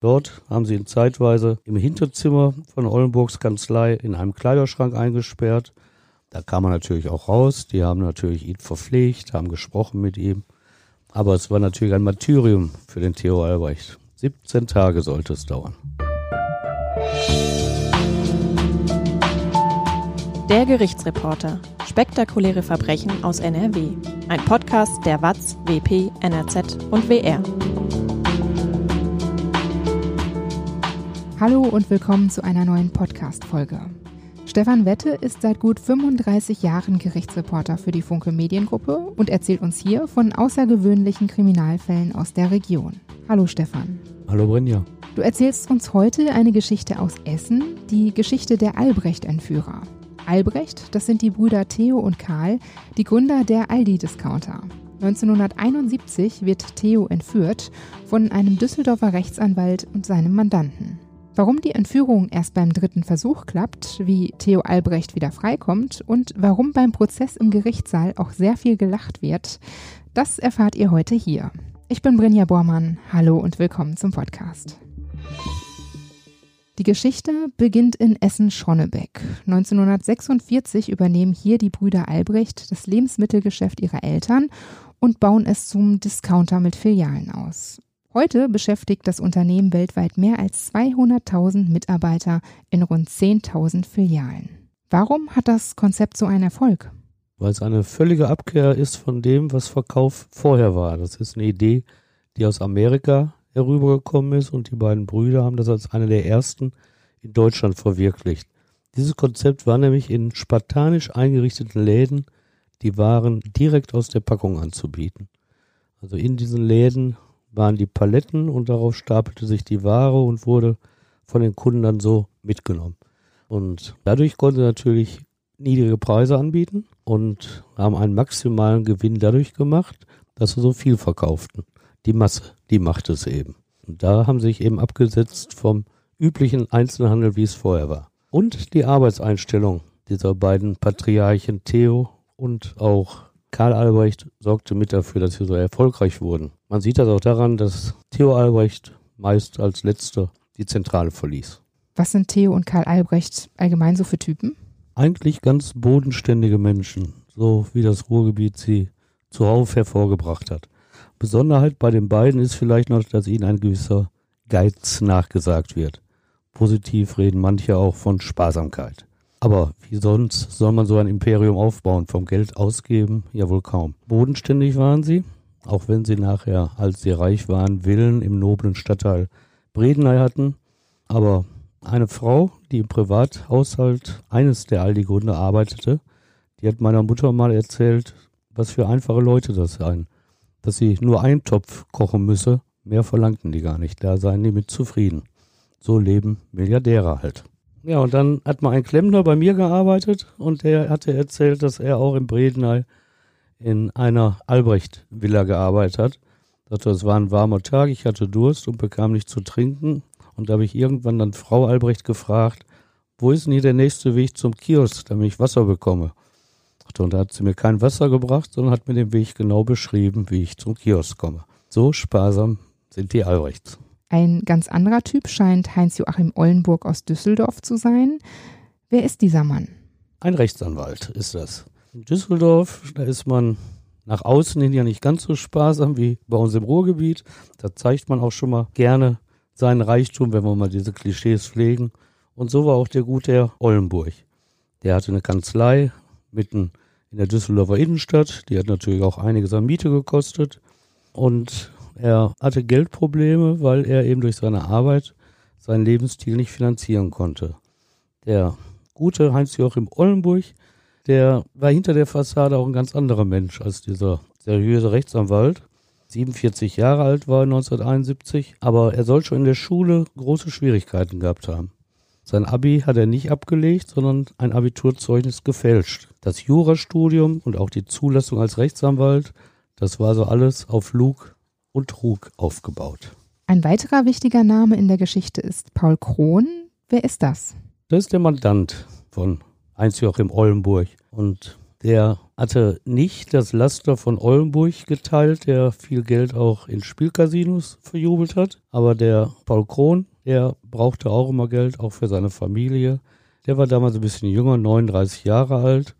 Dort haben sie ihn zeitweise im Hinterzimmer von Ollenburgs Kanzlei in einem Kleiderschrank eingesperrt. Da kam er natürlich auch raus. Die haben natürlich ihn verpflegt, haben gesprochen mit ihm. Aber es war natürlich ein Martyrium für den Theo Albrecht. 17 Tage sollte es dauern. Der Gerichtsreporter. Spektakuläre Verbrechen aus NRW. Ein Podcast der WAZ, WP, NRZ und WR. Hallo und willkommen zu einer neuen Podcast-Folge. Stefan Wette ist seit gut 35 Jahren Gerichtsreporter für die Funke Mediengruppe und erzählt uns hier von außergewöhnlichen Kriminalfällen aus der Region. Hallo Stefan. Hallo Brinja. Du erzählst uns heute eine Geschichte aus Essen, die Geschichte der Albrecht-Entführer. Albrecht, das sind die Brüder Theo und Karl, die Gründer der Aldi-Discounter. 1971 wird Theo entführt von einem Düsseldorfer Rechtsanwalt und seinem Mandanten. Warum die Entführung erst beim dritten Versuch klappt, wie Theo Albrecht wieder freikommt und warum beim Prozess im Gerichtssaal auch sehr viel gelacht wird, das erfahrt ihr heute hier. Ich bin Brinja Bormann. Hallo und willkommen zum Podcast. Die Geschichte beginnt in Essen-Schonnebeck. 1946 übernehmen hier die Brüder Albrecht das Lebensmittelgeschäft ihrer Eltern und bauen es zum Discounter mit Filialen aus. Heute beschäftigt das Unternehmen weltweit mehr als 200.000 Mitarbeiter in rund 10.000 Filialen. Warum hat das Konzept so einen Erfolg? Weil es eine völlige Abkehr ist von dem, was Verkauf vorher war. Das ist eine Idee, die aus Amerika herübergekommen ist und die beiden Brüder haben das als eine der ersten in Deutschland verwirklicht. Dieses Konzept war nämlich in spartanisch eingerichteten Läden die Waren direkt aus der Packung anzubieten. Also in diesen Läden waren die Paletten und darauf stapelte sich die Ware und wurde von den Kunden dann so mitgenommen. Und dadurch konnte natürlich niedrige Preise anbieten und haben einen maximalen Gewinn dadurch gemacht, dass sie so viel verkauften. Die Masse, die macht es eben. Und da haben sie sich eben abgesetzt vom üblichen Einzelhandel, wie es vorher war. Und die Arbeitseinstellung dieser beiden Patriarchen Theo und auch Karl Albrecht sorgte mit dafür, dass sie so erfolgreich wurden. Man sieht das auch daran, dass Theo Albrecht meist als letzter die Zentrale verließ. Was sind Theo und Karl Albrecht allgemein so für Typen? Eigentlich ganz bodenständige Menschen, so wie das Ruhrgebiet sie zuhauf hervorgebracht hat. Besonderheit bei den beiden ist vielleicht noch, dass ihnen ein gewisser Geiz nachgesagt wird. Positiv reden manche auch von Sparsamkeit. Aber wie sonst soll man so ein Imperium aufbauen? Vom Geld ausgeben? Ja wohl kaum. Bodenständig waren sie, auch wenn sie nachher, als sie reich waren, Villen im noblen Stadtteil Bredeney hatten. Aber eine Frau, die im Privathaushalt eines der Aldi-Gründer arbeitete, die hat meiner Mutter mal erzählt, was für einfache Leute das seien. Dass sie nur einen Topf kochen müsse, mehr verlangten die gar nicht. Da seien die mit zufrieden. So leben Milliardäre halt. Ja, und dann hat mal ein Klempner bei mir gearbeitet und der hatte erzählt, dass er auch in Bredeney in einer Albrecht-Villa gearbeitet hat. Sagte, es war ein warmer Tag, ich hatte Durst und bekam nichts zu trinken. Und da habe ich irgendwann dann Frau Albrecht gefragt, wo ist denn hier der nächste Weg zum Kiosk, damit ich Wasser bekomme? Und da hat sie mir kein Wasser gebracht, sondern hat mir den Weg genau beschrieben, wie ich zum Kiosk komme. So sparsam sind die Albrechts. Ein ganz anderer Typ scheint Heinz-Joachim Ollenburg aus Düsseldorf zu sein. Wer ist dieser Mann? Ein Rechtsanwalt ist das. In Düsseldorf, da ist man nach außen hin ja nicht ganz so sparsam wie bei uns im Ruhrgebiet. Da zeigt man auch schon mal gerne seinen Reichtum, wenn wir mal diese Klischees pflegen. Und so war auch der gute Herr Ollenburg. Der hatte eine Kanzlei mitten in der Düsseldorfer Innenstadt. Die hat natürlich auch einiges an Miete gekostet. Und er hatte Geldprobleme, weil er eben durch seine Arbeit seinen Lebensstil nicht finanzieren konnte. Der gute Heinz-Joachim Ollenburg, der war hinter der Fassade auch ein ganz anderer Mensch als dieser seriöse Rechtsanwalt. 47 Jahre alt war er 1971, aber er soll schon in der Schule große Schwierigkeiten gehabt haben. Sein Abi hat er nicht abgelegt, sondern ein Abiturzeugnis gefälscht. Das Jurastudium und auch die Zulassung als Rechtsanwalt, das war so alles auf Lug und Trug aufgebaut. Ein weiterer wichtiger Name in der Geschichte ist Paul Krohn. Wer ist das? Das ist der Mandant von Heinz-Joachim Ollenburg. Und Der hatte nicht das Laster von Ollenburg geteilt, der viel Geld auch in Spielcasinos verjubelt hat. Aber der Paul Krohn, der brauchte auch immer Geld, auch für seine Familie. Der war damals ein bisschen jünger, 39 Jahre alt.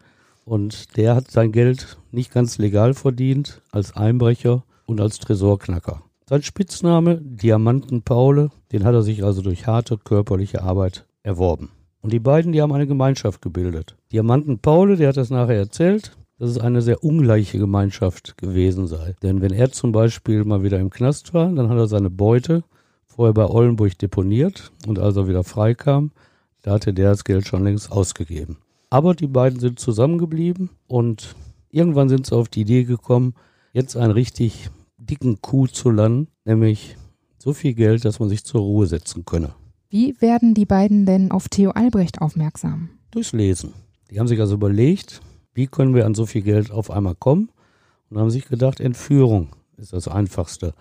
Und der hat sein Geld nicht ganz legal verdient als Einbrecher und als Tresorknacker. Sein Spitzname Diamanten Paule, den hat er sich also durch harte körperliche Arbeit erworben. Und die beiden, die haben eine Gemeinschaft gebildet. Diamanten Paule, der hat das nachher erzählt, dass es eine sehr ungleiche Gemeinschaft gewesen sei. Denn wenn er zum Beispiel mal wieder im Knast war, dann hat er seine Beute vorher bei Ollenburg deponiert und als er wieder freikam, da hatte der das Geld schon längst ausgegeben. Aber die beiden sind zusammengeblieben und irgendwann sind sie auf die Idee gekommen, jetzt einen richtig dicken Coup zu landen, nämlich so viel Geld, dass man sich zur Ruhe setzen könne. Wie werden die beiden denn auf Theo Albrecht aufmerksam? Durchs Lesen. Die haben sich also überlegt, wie können wir an so viel Geld auf einmal kommen und haben sich gedacht, Entführung ist das Einfachste.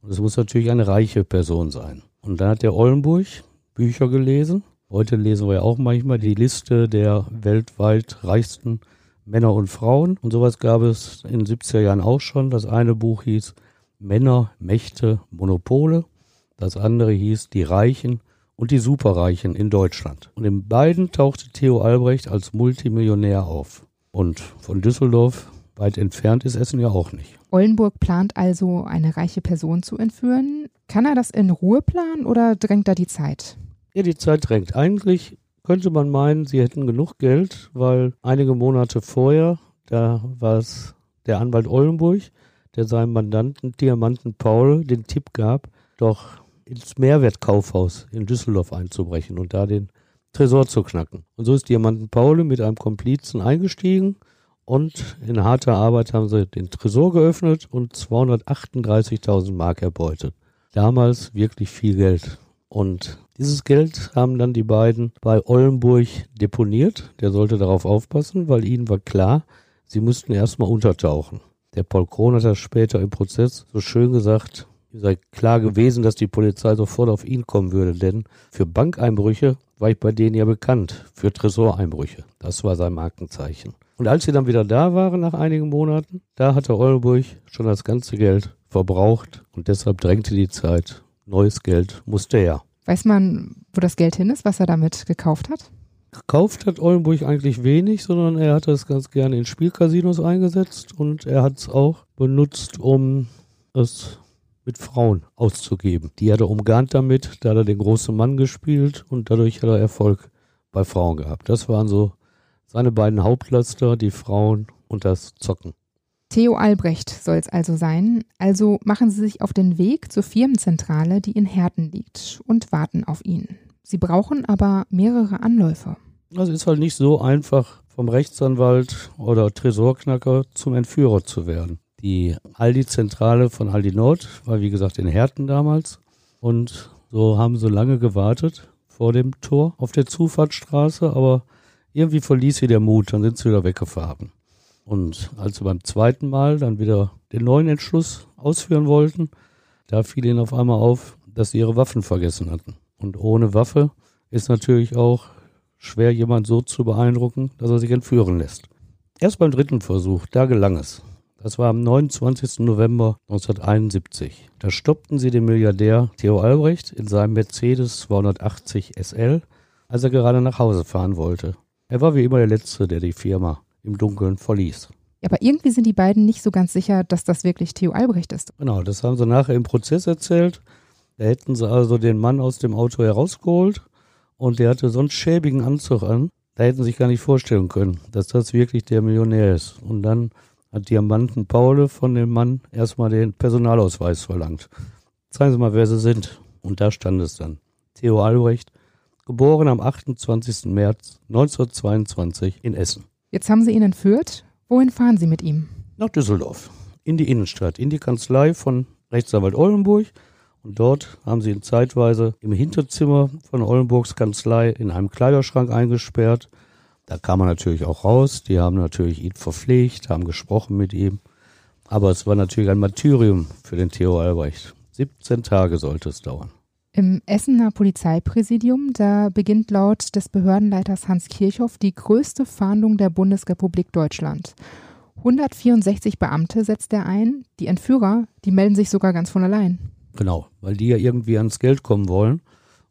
Und es muss natürlich eine reiche Person sein. Und dann hat der Ollenburg Bücher gelesen. Heute lesen wir ja auch manchmal die Liste der weltweit reichsten Männer und Frauen. Und sowas gab es in den 70er Jahren auch schon. Das eine Buch hieß Männer, Mächte, Monopole. Das andere hieß Die Reichen und die Superreichen in Deutschland. Und in beiden tauchte Theo Albrecht als Multimillionär auf. Und von Düsseldorf weit entfernt ist Essen ja auch nicht. Ollenburg plant also, eine reiche Person zu entführen. Kann er das in Ruhe planen oder drängt da die Zeit? Ja, die Zeit drängt. Eigentlich könnte man meinen, sie hätten genug Geld, weil einige Monate vorher, da war es der Anwalt Ollenburg, der seinem Mandanten Diamanten Paul den Tipp gab, doch ins Mehrwertkaufhaus in Düsseldorf einzubrechen und da den Tresor zu knacken. Und so ist Diamanten Paul mit einem Komplizen eingestiegen und in harter Arbeit haben sie den Tresor geöffnet und 238.000 Mark erbeutet. Damals wirklich viel Geld. Und dieses Geld haben dann die beiden bei Ollenburg deponiert. Der sollte darauf aufpassen, weil ihnen war klar, sie müssten erstmal untertauchen. Der Paul Krohn hat das später im Prozess so schön gesagt, es sei klar gewesen, dass die Polizei sofort auf ihn kommen würde, denn für Bankeinbrüche war ich bei denen ja bekannt, für Tresoreinbrüche. Das war sein Markenzeichen. Und als sie dann wieder da waren nach einigen Monaten, da hatte Oldenburg schon das ganze Geld verbraucht und deshalb drängte die Zeit. Neues Geld musste her. Weiß man, wo das Geld hin ist, was er damit gekauft hat? Gekauft hat Oldenburg eigentlich wenig, sondern er hat es ganz gerne in Spielcasinos eingesetzt und er hat es auch benutzt, um es mit Frauen auszugeben. Die hat er umgarnt damit, da hat er den großen Mann gespielt und dadurch hat er Erfolg bei Frauen gehabt. Das waren so seine beiden Hauptlaster, die Frauen und das Zocken. Theo Albrecht soll es also sein. Also machen Sie sich auf den Weg zur Firmenzentrale, die in Herten liegt, und warten auf ihn. Sie brauchen aber mehrere Anläufe. Also ist halt nicht so einfach, vom Rechtsanwalt oder Tresorknacker zum Entführer zu werden. Die Aldi-Zentrale von Aldi Nord war wie gesagt in Herten damals und so haben sie lange gewartet vor dem Tor auf der Zufahrtsstraße, aber irgendwie verließ sie der Mut, dann sind sie wieder weggefahren. Und als sie beim zweiten Mal dann wieder den neuen Entschluss ausführen wollten, da fiel ihnen auf einmal auf, dass sie ihre Waffen vergessen hatten. Und ohne Waffe ist natürlich auch schwer, jemand so zu beeindrucken, dass er sich entführen lässt. Erst beim dritten Versuch, da gelang es. Das war am 29. November 1971. Da stoppten sie den Milliardär Theo Albrecht in seinem Mercedes 280 SL, als er gerade nach Hause fahren wollte. Er war wie immer der Letzte, der die Firma im Dunkeln verließ. Aber irgendwie sind die beiden nicht so ganz sicher, dass das wirklich Theo Albrecht ist. Genau, das haben sie nachher im Prozess erzählt. Da hätten sie also den Mann aus dem Auto herausgeholt und der hatte so einen schäbigen Anzug an. Da hätten sie sich gar nicht vorstellen können, dass das wirklich der Millionär ist. Und dann hat Diamanten Paule von dem Mann erstmal den Personalausweis verlangt. Zeigen Sie mal, wer Sie sind. Und da stand es dann. Theo Albrecht, geboren am 28. März 1922 in Essen. Jetzt haben Sie ihn entführt. Wohin fahren Sie mit ihm? Nach Düsseldorf, in die Innenstadt, in die Kanzlei von Rechtsanwalt Ollenburg und dort haben sie ihn zeitweise im Hinterzimmer von Ollenburgs Kanzlei in einem Kleiderschrank eingesperrt. Da kam er natürlich auch raus. Die haben natürlich ihn verpflegt, haben gesprochen mit ihm. Aber es war natürlich ein Martyrium für den Theo Albrecht. 17 Tage sollte es dauern. Im Essener Polizeipräsidium, da beginnt laut des Behördenleiters Hans Kirchhoff die größte Fahndung der Bundesrepublik Deutschland. 164 Beamte setzt er ein. Die Entführer, die melden sich sogar ganz von allein. Genau, weil die ja irgendwie ans Geld kommen wollen.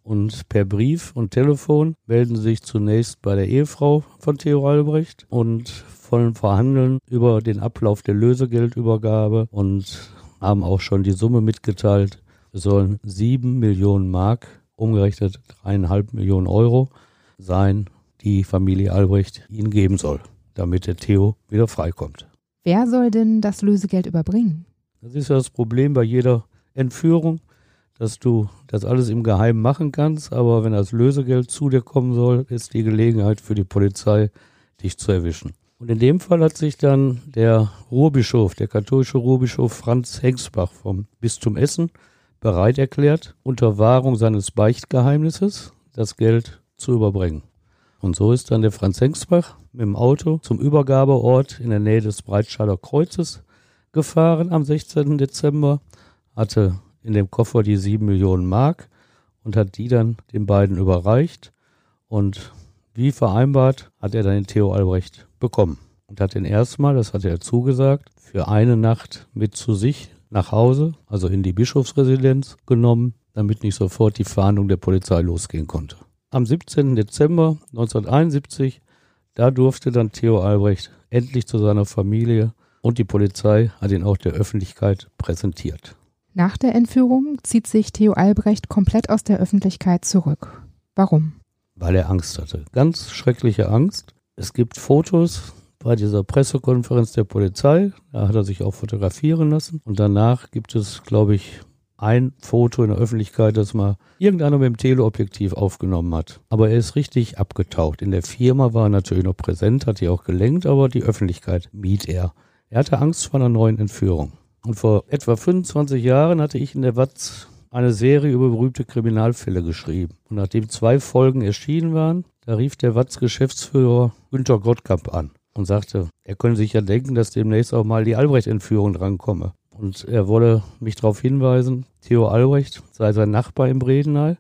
Und per Brief und Telefon melden sich zunächst bei der Ehefrau von Theo Albrecht und wollen verhandeln über den Ablauf der Lösegeldübergabe und haben auch schon die Summe mitgeteilt. Es sollen sieben Millionen Mark, umgerechnet dreieinhalb Millionen Euro, sein, die Familie Albrecht ihnen geben soll, damit der Theo wieder freikommt. Wer soll denn das Lösegeld überbringen? Das ist ja das Problem bei jeder Entführung, dass du das alles im Geheimen machen kannst, aber wenn das Lösegeld zu dir kommen soll, ist die Gelegenheit für die Polizei, dich zu erwischen. Und in dem Fall hat sich dann der Ruhrbischof, der katholische Ruhrbischof Franz Hengsbach vom Bistum Essen bereit erklärt, unter Wahrung seines Beichtgeheimnisses das Geld zu überbringen. Und so ist dann der Franz Hengsbach mit dem Auto zum Übergabeort in der Nähe des Breitscheider Kreuzes gefahren am 16. Dezember, hatte in dem Koffer die sieben Millionen Mark und hat die dann den beiden überreicht. Und wie vereinbart hat er dann den Theo Albrecht bekommen und hat den erstmal, das hatte er zugesagt, für eine Nacht mit zu sich nach Hause, also in die Bischofsresidenz genommen, damit nicht sofort die Fahndung der Polizei losgehen konnte. Am 17. Dezember 1971, da durfte dann Theo Albrecht endlich zu seiner Familie und die Polizei hat ihn auch der Öffentlichkeit präsentiert. Nach der Entführung zieht sich Theo Albrecht komplett aus der Öffentlichkeit zurück. Warum? Weil er Angst hatte. Ganz schreckliche Angst. Es gibt Fotos bei dieser Pressekonferenz der Polizei. Da hat er sich auch fotografieren lassen. Und danach gibt es, glaube ich, ein Foto in der Öffentlichkeit, das mal irgendeiner mit dem Teleobjektiv aufgenommen hat. Aber er ist richtig abgetaucht. In der Firma war er natürlich noch präsent, hat die auch gelenkt, aber die Öffentlichkeit mied er. Er hatte Angst vor einer neuen Entführung. Und vor etwa 25 Jahren hatte ich in der Watz eine Serie über berühmte Kriminalfälle geschrieben. Und nachdem zwei Folgen erschienen waren, da rief der Watz-Geschäftsführer Günter Gottkamp an und sagte, er könne sich ja denken, dass demnächst auch mal die Albrecht-Entführung drankomme. Und er wolle mich darauf hinweisen, Theo Albrecht sei sein Nachbar im Bredeney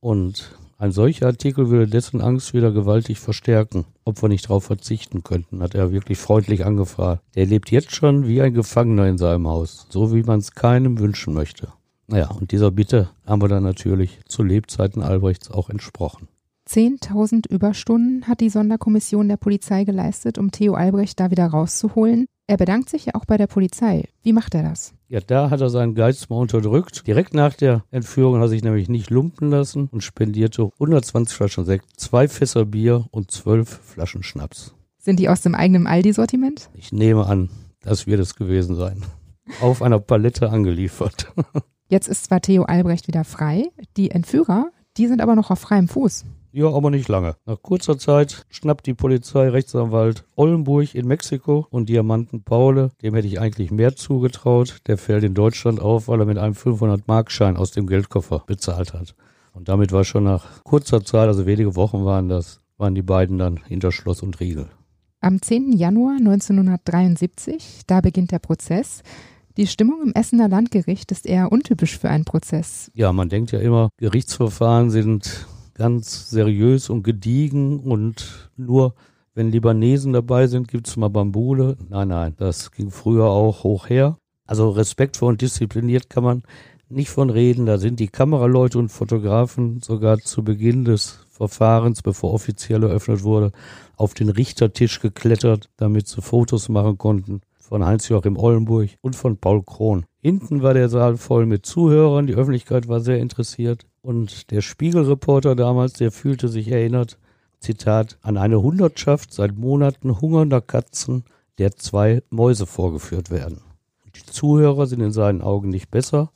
und ein solcher Artikel würde dessen Angst wieder gewaltig verstärken. Ob wir nicht darauf verzichten könnten, hat er wirklich freundlich angefragt. Der lebt jetzt schon wie ein Gefangener in seinem Haus, so wie man es keinem wünschen möchte. Naja, und dieser Bitte haben wir dann natürlich zu Lebzeiten Albrechts auch entsprochen. 10.000 Überstunden hat die Sonderkommission der Polizei geleistet, um Theo Albrecht da wieder rauszuholen. Er bedankt sich ja auch bei der Polizei. Wie macht er das? Ja, da hat er seinen Geiz mal unterdrückt. Direkt nach der Entführung hat er sich nämlich nicht lumpen lassen und spendierte 120 Flaschen Sekt, zwei Fässer Bier und zwölf Flaschen Schnaps. Sind die aus dem eigenen Aldi-Sortiment? Ich nehme an, das wird es gewesen sein. Auf einer Palette angeliefert. Jetzt ist zwar Theo Albrecht wieder frei, die Entführer, die sind aber noch auf freiem Fuß. Ja, aber nicht lange. Nach kurzer Zeit schnappt die Polizei Rechtsanwalt Ollenburg in Mexiko und Diamanten Paule, dem hätte ich eigentlich mehr zugetraut, der fällt in Deutschland auf, weil er mit einem 500-Markschein aus dem Geldkoffer bezahlt hat. Und damit war schon nach kurzer Zeit, also wenige Wochen waren das, waren die beiden dann hinter Schloss und Riegel. Am 10. Januar 1973, da beginnt der Prozess. Die Stimmung im Essener Landgericht ist eher untypisch für einen Prozess. Ja, man denkt ja immer, Gerichtsverfahren sind ganz seriös und gediegen und nur wenn Libanesen dabei sind, gibt's mal Bambule. Nein, nein, das ging früher auch hoch her. Also respektvoll und diszipliniert kann man nicht von reden. Da sind die Kameraleute und Fotografen sogar zu Beginn des Verfahrens, bevor offiziell eröffnet wurde, auf den Richtertisch geklettert, damit sie Fotos machen konnten von Heinz-Joachim Ollenburg und von Paul Krohn. Hinten war der Saal voll mit Zuhörern, die Öffentlichkeit war sehr interessiert und der Spiegelreporter damals, der fühlte sich erinnert, Zitat, an eine Hundertschaft seit Monaten hungernder Katzen, der zwei Mäuse vorgeführt werden. Die Zuhörer sind in seinen Augen nicht besser.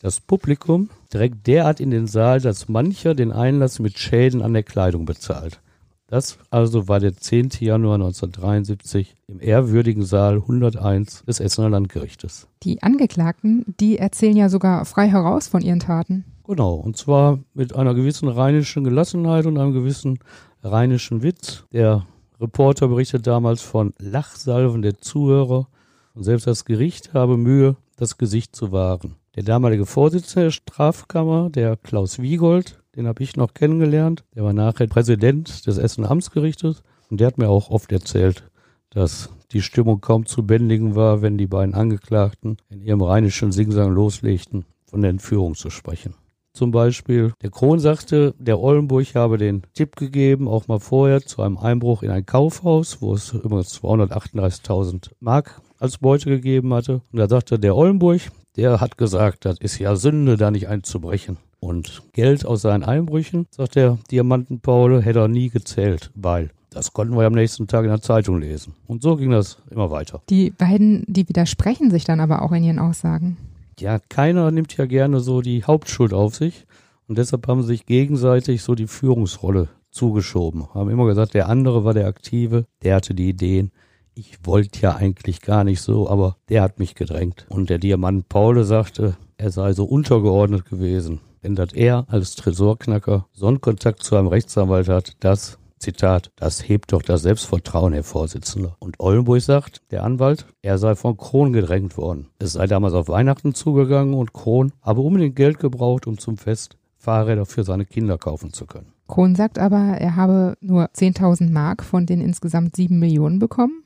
Das Publikum drängt derart in den Saal, dass mancher den Einlass mit Schäden an der Kleidung bezahlt. Das also war der 10. Januar 1973 im ehrwürdigen Saal 101 des Essener Landgerichtes. Die Angeklagten, die erzählen ja sogar frei heraus von ihren Taten. Genau, und zwar mit einer gewissen rheinischen Gelassenheit und einem gewissen rheinischen Witz. Der Reporter berichtet damals von Lachsalven der Zuhörer und selbst das Gericht habe Mühe, das Gesicht zu wahren. Der damalige Vorsitzende der Strafkammer, der Klaus Wiegold, den habe ich noch kennengelernt. Der war nachher Präsident des Essen Amtsgerichtes und der hat mir auch oft erzählt, dass die Stimmung kaum zu bändigen war, wenn die beiden Angeklagten in ihrem rheinischen Singsang loslegten, von der Entführung zu sprechen. Zum Beispiel, der Kron sagte, der Ollenburg habe den Tipp gegeben, auch mal vorher zu einem Einbruch in ein Kaufhaus, wo es übrigens 238.000 Mark als Beute gegeben hatte. Und da sagte der Ollenburg, der hat gesagt, das ist ja Sünde, da nicht einzubrechen. Und Geld aus seinen Einbrüchen, sagt der Diamanten Paul, hätte er nie gezählt, weil das konnten wir am nächsten Tag in der Zeitung lesen. Und so ging das immer weiter. Die beiden, die widersprechen sich dann aber auch in ihren Aussagen. Ja, keiner nimmt ja gerne so die Hauptschuld auf sich. Und deshalb haben sie sich gegenseitig so die Führungsrolle zugeschoben. Haben immer gesagt, der andere war der Aktive, der hatte die Ideen. Ich wollte ja eigentlich gar nicht so, aber der hat mich gedrängt. Und der Diamant Paul sagte, er sei so untergeordnet gewesen. Denn dass er als Tresorknacker so einen Kontakt zu einem Rechtsanwalt hat, das, Zitat, das hebt doch das Selbstvertrauen, Herr Vorsitzender. Und Ollenburg sagt, der Anwalt, er sei von Kron gedrängt worden. Es sei damals auf Weihnachten zugegangen und Kron habe unbedingt Geld gebraucht, um zum Fest Fahrräder für seine Kinder kaufen zu können. Kron sagt aber, er habe nur 10.000 Mark von den insgesamt 7 Millionen bekommen.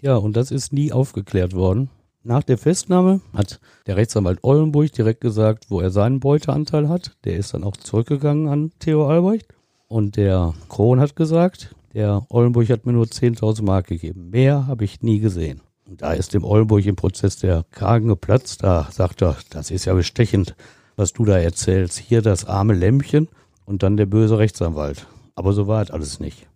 Ja, und das ist nie aufgeklärt worden. Nach der Festnahme hat der Rechtsanwalt Ollenburg direkt gesagt, wo er seinen Beuteanteil hat. Der ist dann auch zurückgegangen an Theo Albrecht. Und der Kron hat gesagt, der Ollenburg hat mir nur 10.000 Mark gegeben. Mehr habe ich nie gesehen. Und da ist dem Ollenburg im Prozess der Kragen geplatzt. Da sagt er, das ist ja bestechend, was du da erzählst. Hier das arme Lämpchen und dann der böse Rechtsanwalt. Aber so war es alles nicht.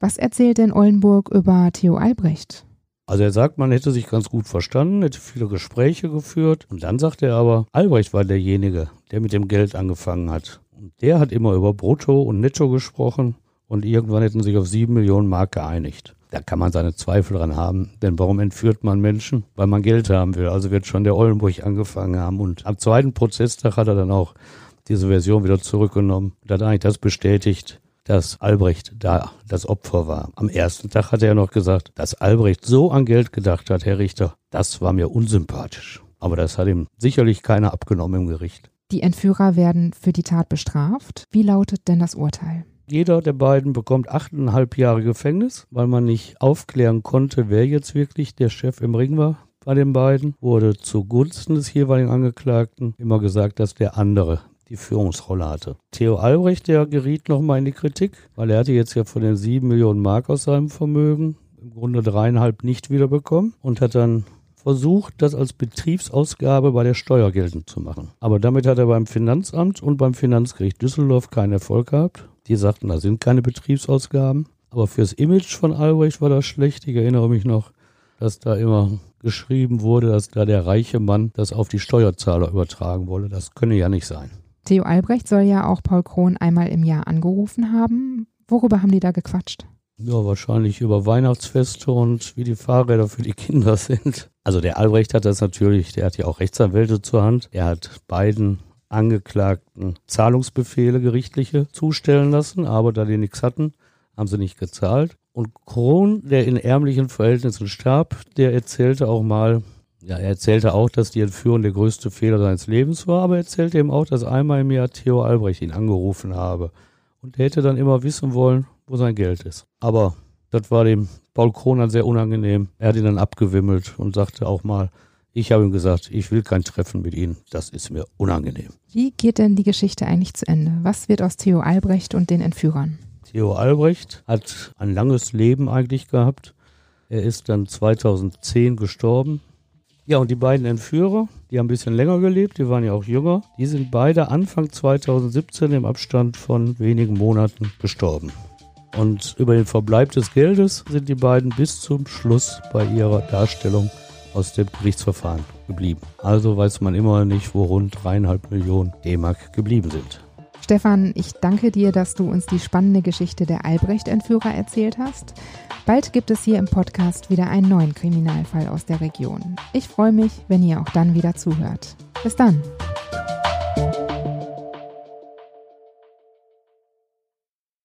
Was erzählt denn Ollenburg über Theo Albrecht? Also er sagt, man hätte sich ganz gut verstanden, hätte viele Gespräche geführt. Und dann sagt er aber, Albrecht war derjenige, der mit dem Geld angefangen hat. Und der hat immer über Brutto und Netto gesprochen. Und irgendwann hätten sich auf sieben Millionen Mark geeinigt. Da kann man seine Zweifel dran haben. Denn warum entführt man Menschen? Weil man Geld haben will. Also wird schon der Ollenburg angefangen haben. Und am zweiten Prozesstag hat er dann auch diese Version wieder zurückgenommen. Und hat eigentlich das bestätigt, dass Albrecht da das Opfer war. Am ersten Tag hat er noch gesagt, dass Albrecht so an Geld gedacht hat, Herr Richter, das war mir unsympathisch. Aber das hat ihm sicherlich keiner abgenommen im Gericht. Die Entführer werden für die Tat bestraft. Wie lautet denn das Urteil? Jeder der beiden bekommt achteinhalb Jahre Gefängnis, weil man nicht aufklären konnte, wer jetzt wirklich der Chef im Ring war. Bei den beiden wurde zugunsten des jeweiligen Angeklagten immer gesagt, dass der andere die Führungsrolle hatte. Theo Albrecht, der geriet nochmal in die Kritik, weil er hatte jetzt ja von den sieben Millionen Mark aus seinem Vermögen im Grunde dreieinhalb nicht wiederbekommen und hat dann versucht, das als Betriebsausgabe bei der Steuer geltend zu machen. Aber damit hat er beim Finanzamt und beim Finanzgericht Düsseldorf keinen Erfolg gehabt. Die sagten, da sind keine Betriebsausgaben. Aber fürs Image von Albrecht war das schlecht. Ich erinnere mich noch, dass da immer geschrieben wurde, dass da der reiche Mann das auf die Steuerzahler übertragen wolle. Das könne ja nicht sein. Theo Albrecht soll ja auch Paul Krohn einmal im Jahr angerufen haben. Worüber haben die da gequatscht? Ja, wahrscheinlich über Weihnachtsfeste und wie die Fahrräder für die Kinder sind. Also der Albrecht hat das natürlich, der hat ja auch Rechtsanwälte zur Hand. Er hat beiden Angeklagten Zahlungsbefehle gerichtliche zustellen lassen, aber da die nichts hatten, haben sie nicht gezahlt. Und Krohn, der in ärmlichen Verhältnissen starb, der erzählte auch mal, ja, er erzählte auch, dass die Entführung der größte Fehler seines Lebens war, aber er erzählte eben auch, dass einmal im Jahr Theo Albrecht ihn angerufen habe. Und er hätte dann immer wissen wollen, wo sein Geld ist. Aber das war dem Paul Kroner sehr unangenehm. Er hat ihn dann abgewimmelt und sagte auch mal, ich habe ihm gesagt, ich will kein Treffen mit Ihnen. Das ist mir unangenehm. Wie geht denn die Geschichte eigentlich zu Ende? Was wird aus Theo Albrecht und den Entführern? Theo Albrecht hat ein langes Leben eigentlich gehabt. Er ist dann 2010 gestorben. Ja, und die beiden Entführer, die haben ein bisschen länger gelebt, die waren ja auch jünger, die sind beide Anfang 2017 im Abstand von wenigen Monaten gestorben. Und über den Verbleib des Geldes sind die beiden bis zum Schluss bei ihrer Darstellung aus dem Gerichtsverfahren geblieben. Also weiß man immer nicht, wo rund dreieinhalb Millionen D-Mark geblieben sind. Stefan, ich danke dir, dass du uns die spannende Geschichte der Albrecht-Entführer erzählt hast. Bald gibt es hier im Podcast wieder einen neuen Kriminalfall aus der Region. Ich freue mich, wenn ihr auch dann wieder zuhört. Bis dann.